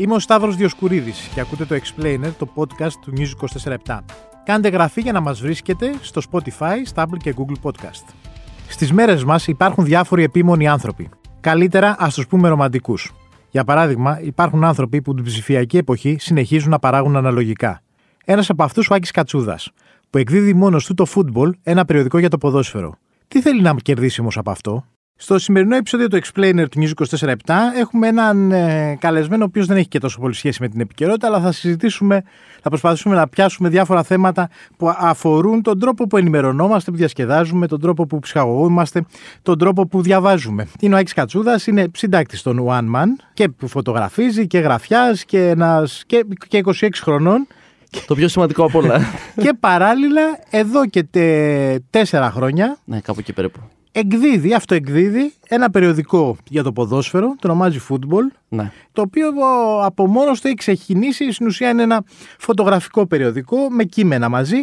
Είμαι ο Σταύρος Διοσκουρίδης και ακούτε το Explainer, το podcast του News 24 Κάντε γραφή για να μας βρίσκετε στο Spotify, Stable και Google Podcast. Στις μέρες μας υπάρχουν διάφοροι επίμονοι άνθρωποι. Καλύτερα ας τους πούμε ρομαντικούς. Για παράδειγμα, υπάρχουν άνθρωποι που την ψηφιακή εποχή συνεχίζουν να παράγουν αναλογικά. Ένας από αυτούς ο Άκης Κατσούδας, που εκδίδει μόνος του το Football, ένα περιοδικό για το ποδόσφαιρο. Τι θέλει να κερδίσει όμως από αυτό, στο σημερινό επεισόδιο του Explainer του News 24 έχουμε έναν ε, καλεσμένο ο οποίος δεν έχει και τόσο πολύ σχέση με την επικαιρότητα, αλλά θα συζητήσουμε, θα προσπαθήσουμε να πιάσουμε διάφορα θέματα που αφορούν τον τρόπο που ενημερωνόμαστε, που διασκεδάζουμε, τον τρόπο που ψυχαγωγούμαστε, τον τρόπο που διαβάζουμε. Είναι ο Άκης Κατσούδας, είναι συντάκτης των One Man και που φωτογραφίζει και γραφιάς και, ένας, και, και 26 χρονών. Το πιο σημαντικό από όλα. και παράλληλα, εδώ και τέσσερα χρόνια. Ναι, κάπου εκεί περίπου εκδίδει, αυτό εκδίδει ένα περιοδικό για το ποδόσφαιρο, το ονομάζει Football, ναι. το οποίο από μόνος του έχει ξεκινήσει. Στην ουσία είναι ένα φωτογραφικό περιοδικό με κείμενα μαζί.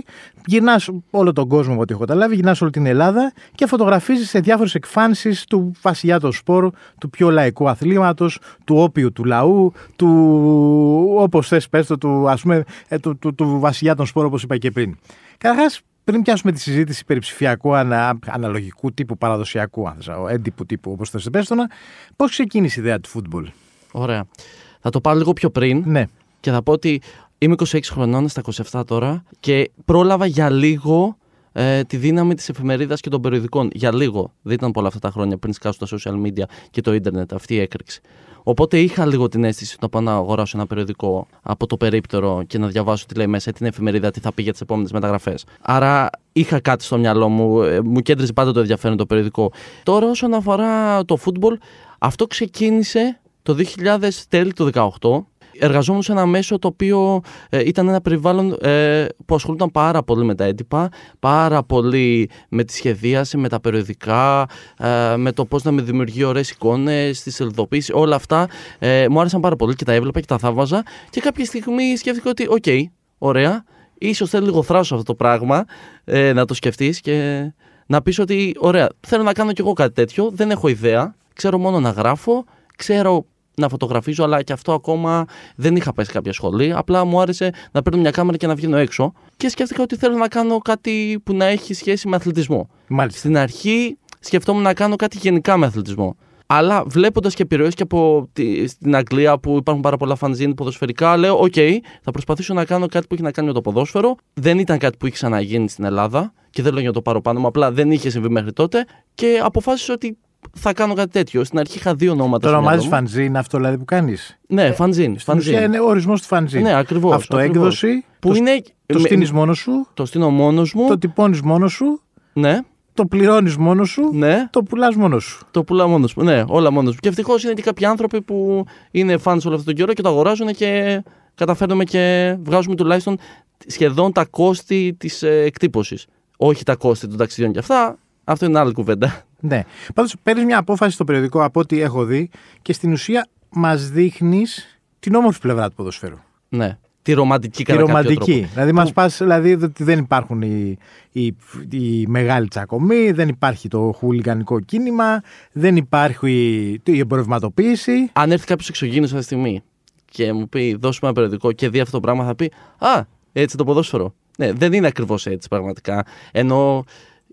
Γυρνάς όλο τον κόσμο, από ό,τι έχω καταλάβει, γυρνάς όλη την Ελλάδα και φωτογραφίζεις σε διάφορες εκφάνσεις του βασιλιά των σπόρου, του πιο λαϊκού αθλήματος, του όποιου του λαού, του όπως θες, πες το, του, ας πούμε, ε, του, του, του βασιλιά των σπόρων, όπως είπα και πριν. Καταρχάς, πριν πιάσουμε τη συζήτηση περί ψηφιακού ανα, αναλογικού τύπου, παραδοσιακού, αν έντυπου τύπου, όπως το πέστονα, πώς ξεκίνησε η ιδέα του φούτμπολ. Ωραία. Θα το πάω λίγο πιο πριν. Ναι. Και θα πω ότι είμαι 26 χρονών, στα 27 τώρα, και πρόλαβα για λίγο ε, τη δύναμη της εφημερίδας και των περιοδικών. Για λίγο. Δεν ήταν πολλά αυτά τα χρόνια πριν σκάσουν τα social media και το ίντερνετ, αυτή η έκρηξη. Οπότε είχα λίγο την αίσθηση να πάω να αγοράσω ένα περιοδικό από το περίπτερο και να διαβάσω τι λέει μέσα, την εφημερίδα, τι θα πει για τις επόμενες μεταγραφές. Άρα είχα κάτι στο μυαλό μου, ε, μου κέντριζε πάντα το ενδιαφέρον το περιοδικό. Τώρα, όσον αφορά το φούτμπολ, αυτό ξεκίνησε το 2000 τέλη του 2018 εργαζόμουν σε ένα μέσο το οποίο ε, ήταν ένα περιβάλλον ε, που ασχολούνταν πάρα πολύ με τα έντυπα, πάρα πολύ με τη σχεδίαση, με τα περιοδικά, ε, με το πώς να με δημιουργεί ωραίες εικόνες, τις σελιδοποιήσεις, όλα αυτά ε, μου άρεσαν πάρα πολύ και τα έβλεπα και τα θαύμαζα. Και κάποια στιγμή σκέφτηκα ότι, OK, okay, ωραία, ίσως θέλει λίγο θράσος αυτό το πράγμα, ε, να το σκεφτείς και να πεις ότι, ωραία, θέλω να κάνω κι εγώ κάτι τέτοιο, δεν έχω ιδέα, ξέρω μόνο να γράφω, ξέρω να φωτογραφίζω, αλλά και αυτό ακόμα δεν είχα πάει σε κάποια σχολή. Απλά μου άρεσε να παίρνω μια κάμερα και να βγαίνω έξω. Και σκέφτηκα ότι θέλω να κάνω κάτι που να έχει σχέση με αθλητισμό. Μάλιστα. Στην αρχή σκεφτόμουν να κάνω κάτι γενικά με αθλητισμό. Αλλά βλέποντας και επιρροές και από τη, στην Αγγλία που υπάρχουν πάρα πολλά φανζίν ποδοσφαιρικά, λέω: Οκ, θα προσπαθήσω να κάνω κάτι που έχει να κάνει με το ποδόσφαιρο. Δεν ήταν κάτι που είχε ξαναγίνει στην Ελλάδα και δεν λέω για το πάρω πάνω μου, απλά δεν είχε συμβεί μέχρι τότε. Και αποφάσισα ότι θα κάνω κάτι τέτοιο. Στην αρχή είχα δύο ονόματα. Το ονομάζει φανζίν αυτό δηλαδή που κάνεις. Ναι, φανζίν. Στην ουσία είναι ο ορισμός του φανζίν. Ναι, ακριβώς. Αυτοέκδοση. Που το, είναι. Το στήνεις μόνος σου. Το στήνω μόνος μου. Το τυπώνεις μόνος σου. Ναι. Το πληρώνεις μόνος σου. Ναι. Το πουλάς μόνος σου. Το πουλά μόνος σου. Ναι, όλα μόνος σου. Και ευτυχώς είναι και κάποιοι άνθρωποι που είναι φαν όλο αυτόν τον καιρό και το αγοράζουν και καταφέρνουμε και βγάζουμε τουλάχιστον σχεδόν τα κόστη της ε, εκτύπωσης. Όχι τα κόστη των ταξιδιών και αυτά. Αυτό είναι άλλη κουβέντα. Ναι. Πάντως παίρνεις μια απόφαση στο περιοδικό από ό,τι έχω δει και στην ουσία μας δείχνεις την όμορφη πλευρά του ποδοσφαίρου. Ναι. Τη ρομαντική κατά Τη ρομαντική. Δηλαδή, μας πας, δηλαδή ότι δεν υπάρχουν οι, οι, οι μεγάλοι τσακωμοί, δεν υπάρχει το χουλιγανικό κίνημα, δεν υπάρχει η εμπορευματοποίηση. Αν έρθει κάποιος εξωγήινος αυτή τη στιγμή και μου πει δώσουμε ένα περιοδικό και δει αυτό το πράγμα, θα πει Α, έτσι το ποδόσφαιρο. Ναι, δεν είναι ακριβώς έτσι πραγματικά. Ενώ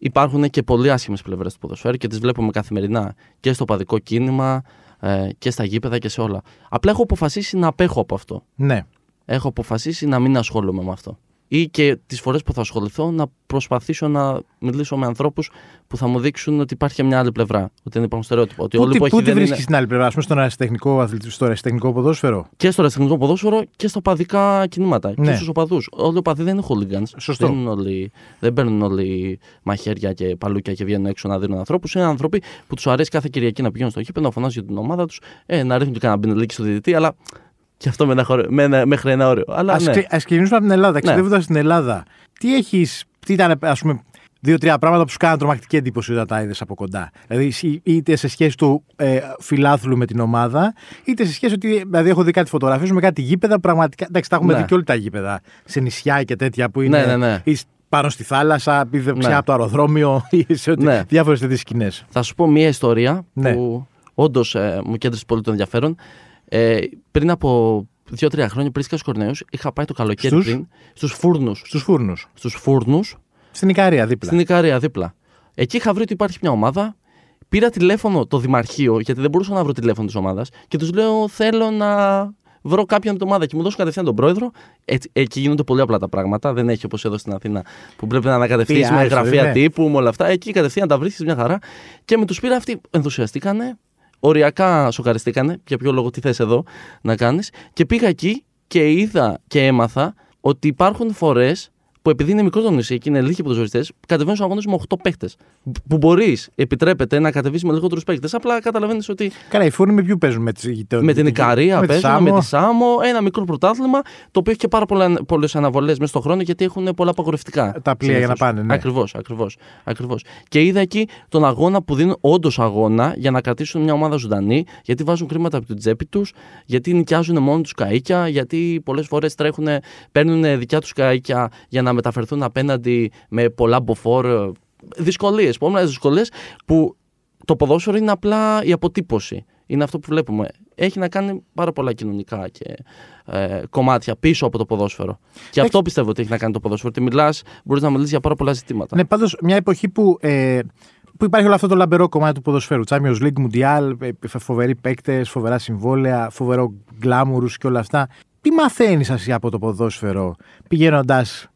υπάρχουν και πολύ άσχημες πλευρές του ποδοσφαίρου και τις βλέπουμε καθημερινά και στο παδικό κίνημα ε, και στα γήπεδα και σε όλα. Απλά έχω αποφασίσει να απέχω από αυτό. Ναι. Έχω αποφασίσει να μην ασχολούμαι με αυτό ή και τις φορές που θα ασχοληθώ να προσπαθήσω να μιλήσω με ανθρώπους που θα μου δείξουν ότι υπάρχει μια άλλη πλευρά. Ότι δεν υπάρχουν στερεότυπα. Ότι πού που πού τη βρίσκεις στην άλλη πλευρά, ας πούμε, στον αριστεχνικό, στο αριστεχνικό ποδόσφαιρο; Και στο αριστεχνικό ποδόσφαιρο και στα παδικά κινήματα. Ναι. Και στους οπαδούς. Όλοι οι οπαδοί δεν είναι hooligans. Σωστό. Δεν, όλοι, δεν παίρνουν όλοι μαχαίρια και παλούκια και βγαίνουν έξω να δίνουν ανθρώπους. Είναι άνθρωποι που τους αρέσει κάθε Κυριακή να πηγαίνουν στο γήπεδο, να φωνάζουν για την ομάδα τους, ε, να ρίχνουν και κανένα μπινελίκι στο διδυτή, αλλά και αυτό με ένα χώρο, με ένα, μέχρι ένα όριο. Αλλά, ας, ναι. ας ξεκινήσουμε από την Ελλάδα. Εξεδεύοντα ναι. στην Ελλάδα, τι έχει, τι ήταν, ας πούμε, δύο-τρία πράγματα που σου κάναν τρομακτική εντύπωση όταν τα είδες από κοντά; Δηλαδή, είτε σε σχέση του ε, φιλάθλου με την ομάδα, είτε σε σχέση ότι. Δηλαδή, έχω δει κάτι φωτογραφίες με κάτι γήπεδα. Πραγματικά. Εντάξει, τα έχουμε ναι. δει και όλοι τα γήπεδα. Σε νησιά και τέτοια που είναι. Ναι, ναι, ναι. Ή πάνω στη θάλασσα, ναι. από το αεροδρόμιο ή σε ναι. διάφορες τέτοιες σκηνές. Θα σου πω μια ιστορία ναι. που όντως ε, μου κέντρισε πολύ το ενδιαφέρον. Ε, πριν από δύο-τρία χρόνια πριν σκάσει Κορνέου, είχα πάει το καλοκαίρι Στους; πριν στους φούρνους. Στους φούρνους. Στους φούρνους, Στην Ικαρία δίπλα. στην Ικαρία δίπλα. Εκεί είχα βρει ότι υπάρχει μια ομάδα. Πήρα τηλέφωνο το Δημαρχείο, γιατί δεν μπορούσα να βρω τηλέφωνο της ομάδας και τους λέω: Θέλω να βρω κάποιον από την ομάδα. Και μου δώσουν κατευθείαν τον πρόεδρο. Έτσι, εκεί γίνονται πολύ απλά τα πράγματα. Δεν έχει όπως εδώ στην Αθήνα που πρέπει να ανακατευτεί PR, με γραφεία ναι. τύπου, με όλα αυτά. Εκεί κατευθείαν τα βρίσκεις μια χαρά. Και με τους πήρα αυτοί ενθουσιαστήκανε. Οριακά σοκαριστήκανε. Για ποιο λόγο τι θες εδώ να κάνεις. Και πήγα εκεί και είδα και έμαθα ότι υπάρχουν φορές που επειδή είναι μικρός το νησί και είναι λίγοι ποδοσφαιριστές, κατεβαίνουν στους αγώνες με 8 παίχτες. Που μπορείς, επιτρέπεται να κατεβείς με λιγότερους παίχτες. Απλά καταλαβαίνεις ότι Καλά, οι φούρνοι με ποιου παίζουν, με, τις γειτόνιες- με την Ικαρία με τη παίζουν, Σάμο. με τη Σάμο, ένα μικρό πρωτάθλημα το οποίο έχει και πάρα πολλές αναβολές μέσα στον χρόνο γιατί έχουν πολλά απαγορευτικά. Τα πλοία για να πάνε, ναι. Ακριβώς, ακριβώς. Ακριβώς. Και είδα εκεί τον αγώνα που δίνουν όντως αγώνα για να κρατήσουν μια ομάδα ζωντανή, γιατί βάζουν χρήματα από την τσέπη τους, γιατί νοικιάζουν μόνοι τους καίκια, γιατί πολλές φορές τρέχουν, παίρνουν δικιά τους καίκια για να μεταφερθούν απέναντι με πολλά μποφόρ. Δυσκολίες, πολλές δυσκολίες που το ποδόσφαιρο είναι απλά η αποτύπωση. Είναι αυτό που βλέπουμε. Έχει να κάνει πάρα πολλά κοινωνικά και ε, κομμάτια πίσω από το ποδόσφαιρο. Και αυτό πιστεύω ότι έχει να κάνει το ποδόσφαιρο. Ότι μιλάς, μπορείς να μιλήσεις για πάρα πολλά ζητήματα. Ναι, πάντως μια εποχή που, ε, που υπάρχει όλο αυτό το λαμπερό κομμάτι του ποδοσφαίρου. Champions League, Mundial, ε, φοβεροί παίκτες, φοβερά συμβόλαια, φοβερό γκλάμουρους και όλα αυτά. Τι μαθαίνεις εσύ από το ποδόσφαιρο πηγαίνοντας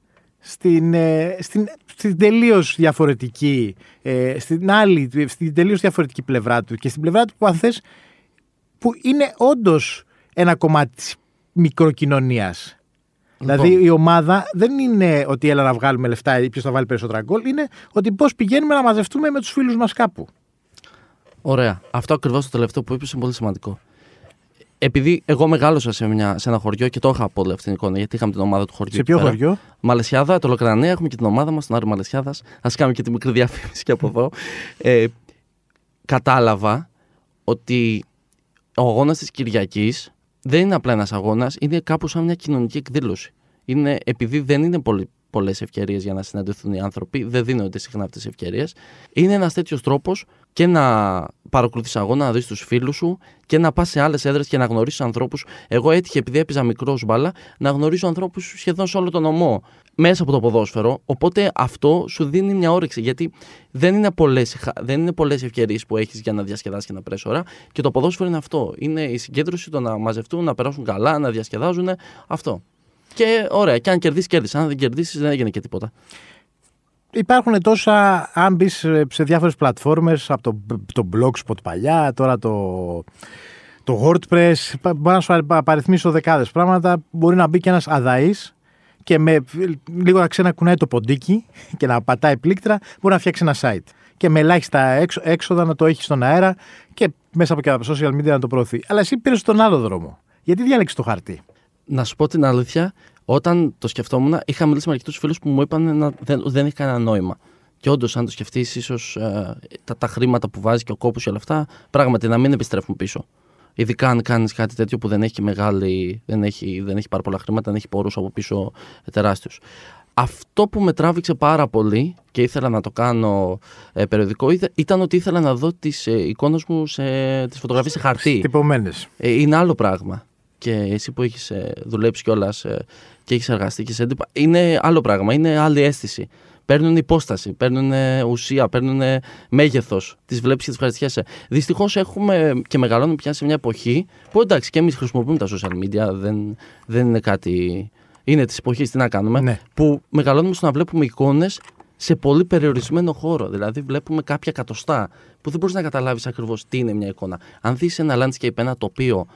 στην, ε, στην, στην τελείως διαφορετική, ε, στην άλλη, στην τελείως διαφορετική πλευρά του και στην πλευρά του που αν θες, που είναι όντως ένα κομμάτι της μικροκοινωνίας. Δηλαδή Λοιπόν. η ομάδα δεν είναι ότι έλα να βγάλουμε λεφτά ή ποιος θα βάλει περισσότερα γκολ. Είναι ότι πώς πηγαίνουμε να μαζευτούμε με τους φίλους μας κάπου. Ωραία. Αυτό ακριβώς το τελευταίο που είπες είναι πολύ σημαντικό. Επειδή εγώ μεγάλωσα σε, μια, σε ένα χωριό και το είχα από όλη αυτή την εικόνα, γιατί είχαμε την ομάδα του χωριού. Σε εκεί ποιο πέρα. χωριό; Μαλαισιάδα, το Λοκρανέα, έχουμε και την ομάδα μας, τον Άρη Μαλαισιάδας. Α κάνουμε και τη μικρή διαφήμιση και από εδώ. Ε, κατάλαβα ότι ο αγώνας της Κυριακής δεν είναι απλά ένας αγώνας, είναι κάπου σαν μια κοινωνική εκδήλωση. Είναι, επειδή δεν είναι πολύ, πολλές ευκαιρίες για να συναντηθούν οι άνθρωποι, δεν δίνονται συχνά αυτές τι ευκαιρίες. Είναι ένας τέτοιος τρόπος και να παρακολουθείς αγώνα, να δεις τους φίλους σου και να πας σε άλλες έδρες και να γνωρίσει ανθρώπους. Εγώ έτυχε, επειδή έπαιζα μικρός μπάλα, να γνωρίζω ανθρώπους σχεδόν σε όλο τον νομό μέσα από το ποδόσφαιρο. Οπότε αυτό σου δίνει μια όρεξη. Γιατί δεν είναι πολλές δεν είναι πολλές ευκαιρίες που έχεις για να διασκεδάσεις και να πρέσει ώρα. Και το ποδόσφαιρο είναι αυτό. Είναι η συγκέντρωση, το να μαζευτούν, να περάσουν καλά, να διασκεδάζουν. Αυτό. Και ωραία, και αν κερδίσεις, κέρδισες. Αν δεν κερδίσεις, δεν έγινε και τίποτα. Υπάρχουν τόσα, αν μπεις σε διάφορες πλατφόρμες από το, το Blogspot παλιά, τώρα το, το WordPress. πα- Μπορώ να σου απα- απαριθμίσω δεκάδες πράγματα. Μπορεί να μπει και ένας αδαής και με λίγο να ξένα το ποντίκι και να πατάει πλήκτρα, μπορεί να φτιάξει ένα site. Και με ελάχιστα έξω, έξοδα να το έχεις στον αέρα και μέσα από και τα social media να το προωθεί. Αλλά εσύ πήρες τον άλλο δρόμο. Γιατί διάλεξες το χαρτί; Να σου πω την αλήθεια, όταν το σκεφτόμουν, είχα μιλήσει με αρκετούς φίλους που μου είπαν να δεν, δεν έχει κανένα νόημα. Και όντως, αν το σκεφτείς, ίσως τα, τα χρήματα που βάζει και ο κόπος και όλα αυτά, πράγματι να μην επιστρέφουν πίσω. Ειδικά αν κάνεις κάτι τέτοιο που δεν έχει μεγάλη, δεν έχει, δεν έχει πάρα πολλά χρήματα, δεν έχει πόρους από πίσω τεράστιους. Αυτό που με τράβηξε πάρα πολύ και ήθελα να το κάνω ε, περιοδικό ήταν- ήταν ότι ήθελα να δω τις ε, εικόνες μου, σε, τις φωτογραφίες σε χαρτί. Τυπωμένε. Ε, είναι άλλο πράγμα. Και εσύ που έχεις ε, δουλέψει κιόλας ε, και έχει εργαστεί και σε έντυπα, είναι άλλο πράγμα. Είναι άλλη αίσθηση. Παίρνουν υπόσταση, παίρνουν ουσία, παίρνουν μέγεθος. Τις βλέπεις και τις ευχαριστιέσαι. Δυστυχώς έχουμε και μεγαλώνουμε πια σε μια εποχή που εντάξει και εμείς χρησιμοποιούμε τα social media, δεν, δεν είναι κάτι. Είναι της εποχής, τι να κάνουμε. Ναι. Που μεγαλώνουμε στο να βλέπουμε εικόνες σε πολύ περιορισμένο χώρο. Δηλαδή, βλέπουμε κάποια εκατοστά που δεν μπορείς να καταλάβεις ακριβώς τι είναι μια εικόνα. Αν δεις ένα landscape, ένα τοπίο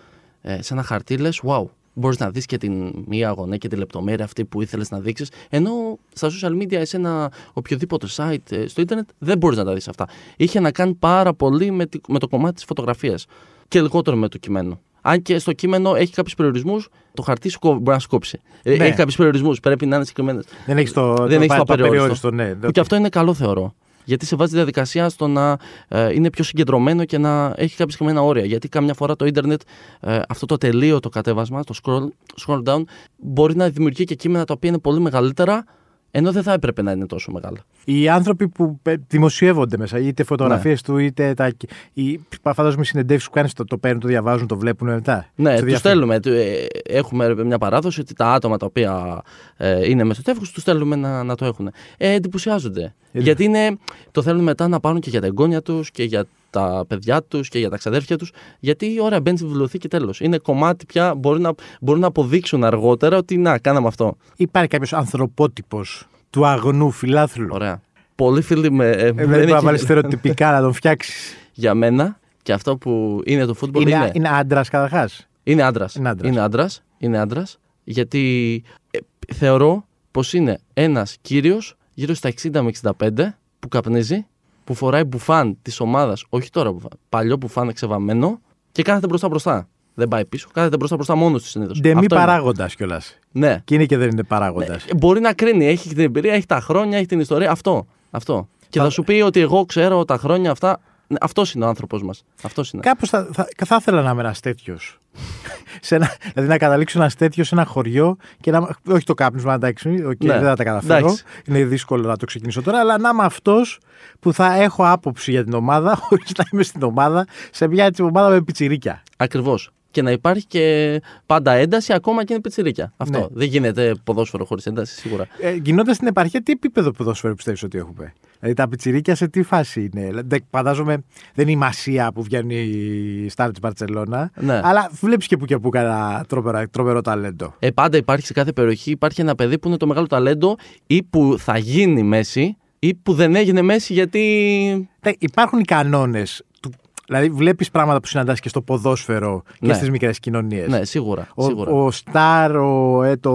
ε, σε ένα χαρτί, λες, wow, μπορείς να δεις και την μία γωνία και τη λεπτομέρεια αυτή που ήθελες να δείξεις. Ενώ στα social media, σε ένα οποιοδήποτε site ε, στο ίντερνετ, δεν μπορείς να τα δεις αυτά. Είχε να κάνει πάρα πολύ με, τη- με το κομμάτι της φωτογραφίας και λιγότερο με το κείμενο. Αν και στο κείμενο έχει κάποιους περιορισμούς, το χαρτί σου κόβει- μπορεί να σου κόψει. Ε, Ναι. Έχει κάποιους περιορισμούς, πρέπει να είναι συγκεκριμένες. Δεν έχεις το, Δεν το, έχεις το το απεριόριστο. απεριόριστο, ναι. Που και αυτό είναι καλό, θεωρώ. Γιατί σε βάζει τη διαδικασία στο να ε, είναι πιο συγκεντρωμένο και να έχει κάποια συγκεκριμένα όρια. Γιατί καμιά φορά το ίντερνετ, ε, αυτό το τελείωτο κατέβασμα, το scroll, scroll down, μπορεί να δημιουργεί και κείμενα τα οποία είναι πολύ μεγαλύτερα Ενώ δεν θα έπρεπε να είναι τόσο μεγάλα. Οι άνθρωποι που ε, δημοσιεύονται μέσα, είτε φωτογραφίες Ναι. του, είτε τα. Οι, φαντάζομαι οι συνεντεύξεις που κάνεις το, το παίρνουν, το διαβάζουν, το βλέπουν μετά. Ναι, Στο τους διάφορο. στέλνουμε. του- ε, Έχουμε μια παράδοση ότι τα άτομα τα οποία ε, είναι μέσα στο τεύχο τους στέλνουμε να, να το έχουν. Ε, εντυπωσιάζονται. Ε, Γιατί είναι, το θέλουν μετά να πάρουν και για τα εγγόνια τους και για τα παιδιά τους και για τα ξαδέρφια τους. Γιατί ωραία, μπαίνει στη βιβλιοθήκη τέλος. Είναι κομμάτι πια, μπορεί να, μπορούν να αποδείξουν αργότερα ότι να, κάναμε αυτό. Υπάρχει κάποιος ανθρωπότυπος του αγνού φιλάθλου; Ωραία. Πολλοί φίλοι με. Ε, Ε, δεν δηλαδή έχει- να βάλεις στερεοτυπικά να τον φτιάξεις. για μένα και αυτό που είναι το φούτμπολ είναι. Είναι, είναι άντρας καταρχάς; Είναι άντρας. Είναι άντρας. Είναι άντρας. Είναι άντρας, γιατί ε, θεωρώ πως είναι ένας κύριος γύρω στα 60 με 65 που καπνίζει, που φοράει μπουφάν της ομάδας, όχι τώρα μπουφάν, παλιό μπουφάν εξεβαμμένο και κάθεται μπροστά μπροστά. Δεν πάει πίσω, κάθεται μπροστά μπροστά μόνος του συνήθως. Ντεμή παράγοντας κιόλας. Ναι. Και είναι και δεν είναι παράγοντας. Ε, Μπορεί να κρίνει, έχει την εμπειρία, έχει τα χρόνια, έχει την ιστορία. Αυτό. αυτό. Και Θα- θα σου πει ότι εγώ ξέρω τα χρόνια αυτά. Αυτός είναι ο άνθρωπος μας. Αυτός είναι. Κάπως θα, θα, θα ήθελα να είμαι ένας τέτοιος. δηλαδή να καταλήξω ένας τέτοιος σε ένα χωριό και να. Όχι το κάπνισμα, εντάξει, okay, Ναι, δεν θα τα καταφέρω. εντάξει. Είναι δύσκολο να το ξεκινήσω τώρα, αλλά να είμαι αυτός που θα έχω άποψη για την ομάδα, χωρί να είμαι στην ομάδα, σε μια έτσι ομάδα με πιτσιρίκια. Ακριβώς. Και να υπάρχει και πάντα ένταση, ακόμα και είναι πιτσιρίκια. Αυτό. Ναι. Δεν γίνεται ποδόσφαιρο χωρίς ένταση, σίγουρα. Ε, Γινώντας στην επαρχία, τι επίπεδο ποδόσφαιρο πιστεύεις ότι έχουμε; Δηλαδή τα πιτσιρίκια σε τι φάση είναι; Δηλαδή, Φαντάζομαι δεν είναι η μασία που βγαίνει η Στάρ της Μπαρσελόνα. Ναι. Αλλά βλέπεις και που και που κανένα τρομερό, τρομερό ταλέντο. Ε, πάντα υπάρχει σε κάθε περιοχή υπάρχει ένα παιδί που είναι το μεγάλο ταλέντο ή που θα γίνει μέση ή που δεν έγινε μέση γιατί. Ναι, υπάρχουν οι κανόνες. Δηλαδή, βλέπεις πράγματα που συναντάς και στο ποδόσφαιρο και Ναι. στις μικρές κοινωνίες. Ναι, σίγουρα. Ο, σίγουρα. ο Σταρ, ο, ε, το,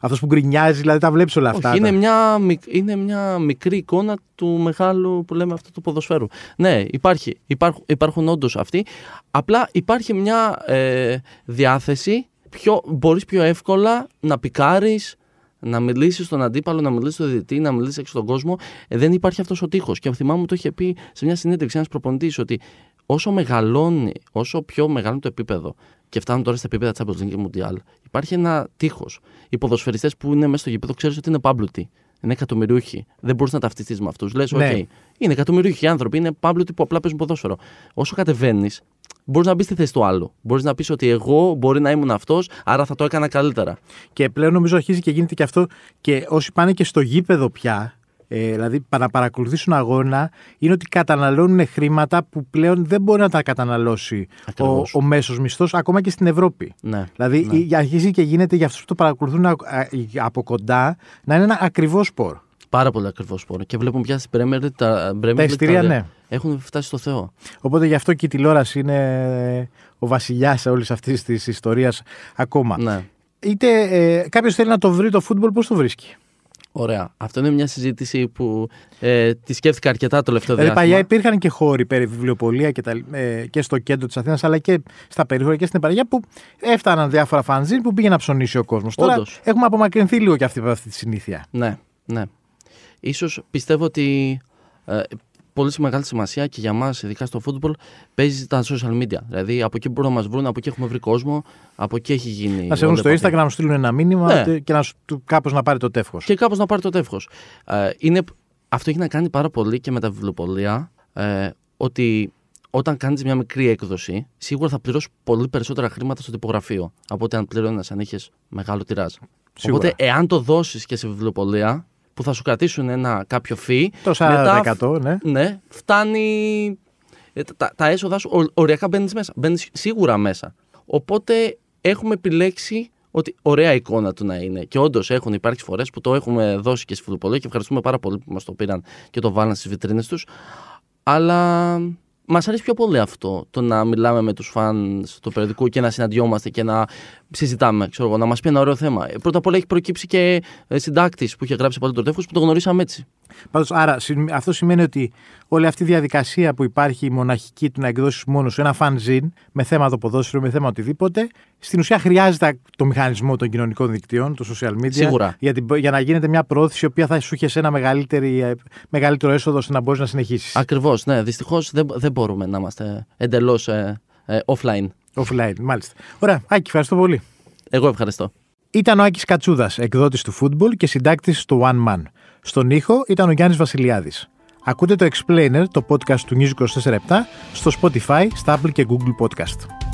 αυτός που γκρινιάζει, δηλαδή τα βλέπεις όλα αυτά. Όχι, είναι τα- μια, μικ- είναι μια μικρή εικόνα του μεγάλου που λέμε αυτό του ποδοσφαίρου. Ναι, υπάρχει, υπάρχουν, υπάρχουν όντως αυτοί. Απλά υπάρχει μια ε, διάθεση, πιο, μπορείς πιο εύκολα να πικάρεις, να μιλήσεις στον αντίπαλο, να μιλήσεις στον διαιτητή, να μιλήσεις έξω στον κόσμο. Ε, δεν υπάρχει αυτός ο τείχος. Και θυμάμαι μου το είχε πει σε μια συνέντευξη ένας προπονητής ότι όσο μεγαλώνει, όσο πιο μεγάλο το επίπεδο και φτάνουν τώρα στα επίπεδα Champions League και Mundial, υπάρχει ένα τείχος. Οι ποδοσφαιριστές που είναι μέσα στο γήπεδο ξέρεις ότι είναι πάμπλουτοι. Είναι εκατομμυριούχοι. Δεν μπορείς να ταυτιστείς με αυτούς. Λες, Ναι. OK, είναι εκατομμυριούχοι άνθρωποι, είναι πάμπλουτοι που απλά παίζουν ποδόσφαιρο. Όσο κατεβαίνεις, μπορείς να μπεις στη θέση του άλλου. Μπορείς να πεις ότι εγώ μπορεί να ήμουν αυτός, άρα θα το έκανα καλύτερα. Και πλέον νομίζω αρχίζει και γίνεται και αυτό. Και όσοι πάνε και στο γήπεδο πια, ε, δηλαδή πα- να παρακολουθήσουν αγώνα, είναι ότι καταναλώνουν χρήματα που πλέον δεν μπορεί να τα καταναλώσει ο, Ακριβώς. ο μέσος μισθός, ακόμα και στην Ευρώπη. Ναι. Δηλαδή ναι. η- αρχίζει και γίνεται για αυτούς που το παρακολουθούν α- α- από κοντά να είναι ένα ακριβό σπορ. Πάρα πολύ ακριβώς σπόρο. Και βλέπουμε πια στην Premier League τα, Premier Τα League εισιτήρια, ναι. Έχουν φτάσει στο Θεό. Οπότε γι' αυτό και η τηλεόραση είναι ο βασιλιάς όλης αυτής της ιστορίας ακόμα. Ναι. Είτε ε, κάποιος θέλει να το βρει το φούτμπολ, πώς το βρίσκει; Ωραία. Αυτό είναι μια συζήτηση που ε, τη σκέφτηκα αρκετά το τελευταίο Δηλαδή διάστημα. παλιά υπήρχαν και χώροι περί βιβλιοπολία και, τα, ε, και στο κέντρο της Αθήνας, αλλά και στα περιχώρια και στην επαρχία που έφταναν διάφορα φανζίν που πήγε να ψωνίσει ο κόσμος. Τώρα Όντως. έχουμε απομακρυνθεί λίγο και αυτή, από αυτή τη συνήθεια. Ναι, ναι. Ίσως πιστεύω ότι ε, πολύ μεγάλη σημασία και για μας, ειδικά στο football, παίζει τα social media. Δηλαδή από εκεί μπορούν να μας βρουν, από εκεί έχουμε βρει κόσμο, από εκεί έχει γίνει. Να σε βρουν όλη στο η επαφή. Instagram να σου στείλουν ένα μήνυμα Ναι. τε- και να σου, κάπως να πάρει το τεύχος. Και κάπως να πάρει το τεύχος. Ε, είναι, αυτό έχει να κάνει πάρα πολύ και με τα βιβλιοπολία, ε, ότι όταν κάνεις μια μικρή έκδοση, σίγουρα θα πληρώσεις πολύ περισσότερα χρήματα στο τυπογραφείο από ότι αν πληρώνεις αν είχες μεγάλο τυράζ. Σίγουρα. Οπότε, εάν το δώσεις και σε βιβλιοπολία, που θα σου κρατήσουν ένα κάποιο fee, Το μετά 40% ναι. ναι, φτάνει. ε, Τα, τα έσοδα σου ορ- οριακά μπαίνεις μέσα. Μπαίνεις σίγουρα μέσα. Οπότε έχουμε επιλέξει ότι ωραία εικόνα του να είναι. Και όντως έχουν υπάρξει φορές που το έχουμε δώσει και στη Φιλοπολία και ευχαριστούμε πάρα πολύ που μας το πήραν και το βάλαν στις βιτρίνες τους. Αλλά μας αρέσει πιο πολύ αυτό. Το να μιλάμε με τους φαν του περιοδικού και να συναντιόμαστε και να συζητάμε. Ξέρω εγώ, να μας πει ένα ωραίο θέμα. Ε, Πρώτα απ' όλα έχει προκύψει και συντάκτης που είχε γράψει πολύ το τεύχο που το γνωρίσαμε έτσι. Πάντως, άρα συμ- αυτό σημαίνει ότι όλη αυτή η διαδικασία που υπάρχει η μοναχική του να εκδώσει μόνο σου ένα fanzine με θέμα το ποδόσφαιρο, με θέμα οτιδήποτε, στην ουσία χρειάζεται το μηχανισμό των κοινωνικών δικτύων, το social media, Σίγουρα. Για, την- για να γίνεται μια προώθηση η οποία θα σου είχε σε ένα μεγαλύτερη, ε, μεγαλύτερο έσοδο ώστε να μπορείς να συνεχίσεις. Ακριβώς, ναι. Δυστυχώς δεν, δεν μπορούμε να είμαστε εντελώς offline. Offline, μάλιστα. Ωραία, Άκη, ευχαριστώ πολύ. Εγώ ευχαριστώ. Ήταν ο Άκης Κατσούδας, εκδότης του Football και συντάκτης του One Man. Στον ήχο ήταν ο Γιάννης Βασιλιάδης. Ακούτε το Explainer, το podcast του News 24 στο Spotify, στα Apple και Google Podcast.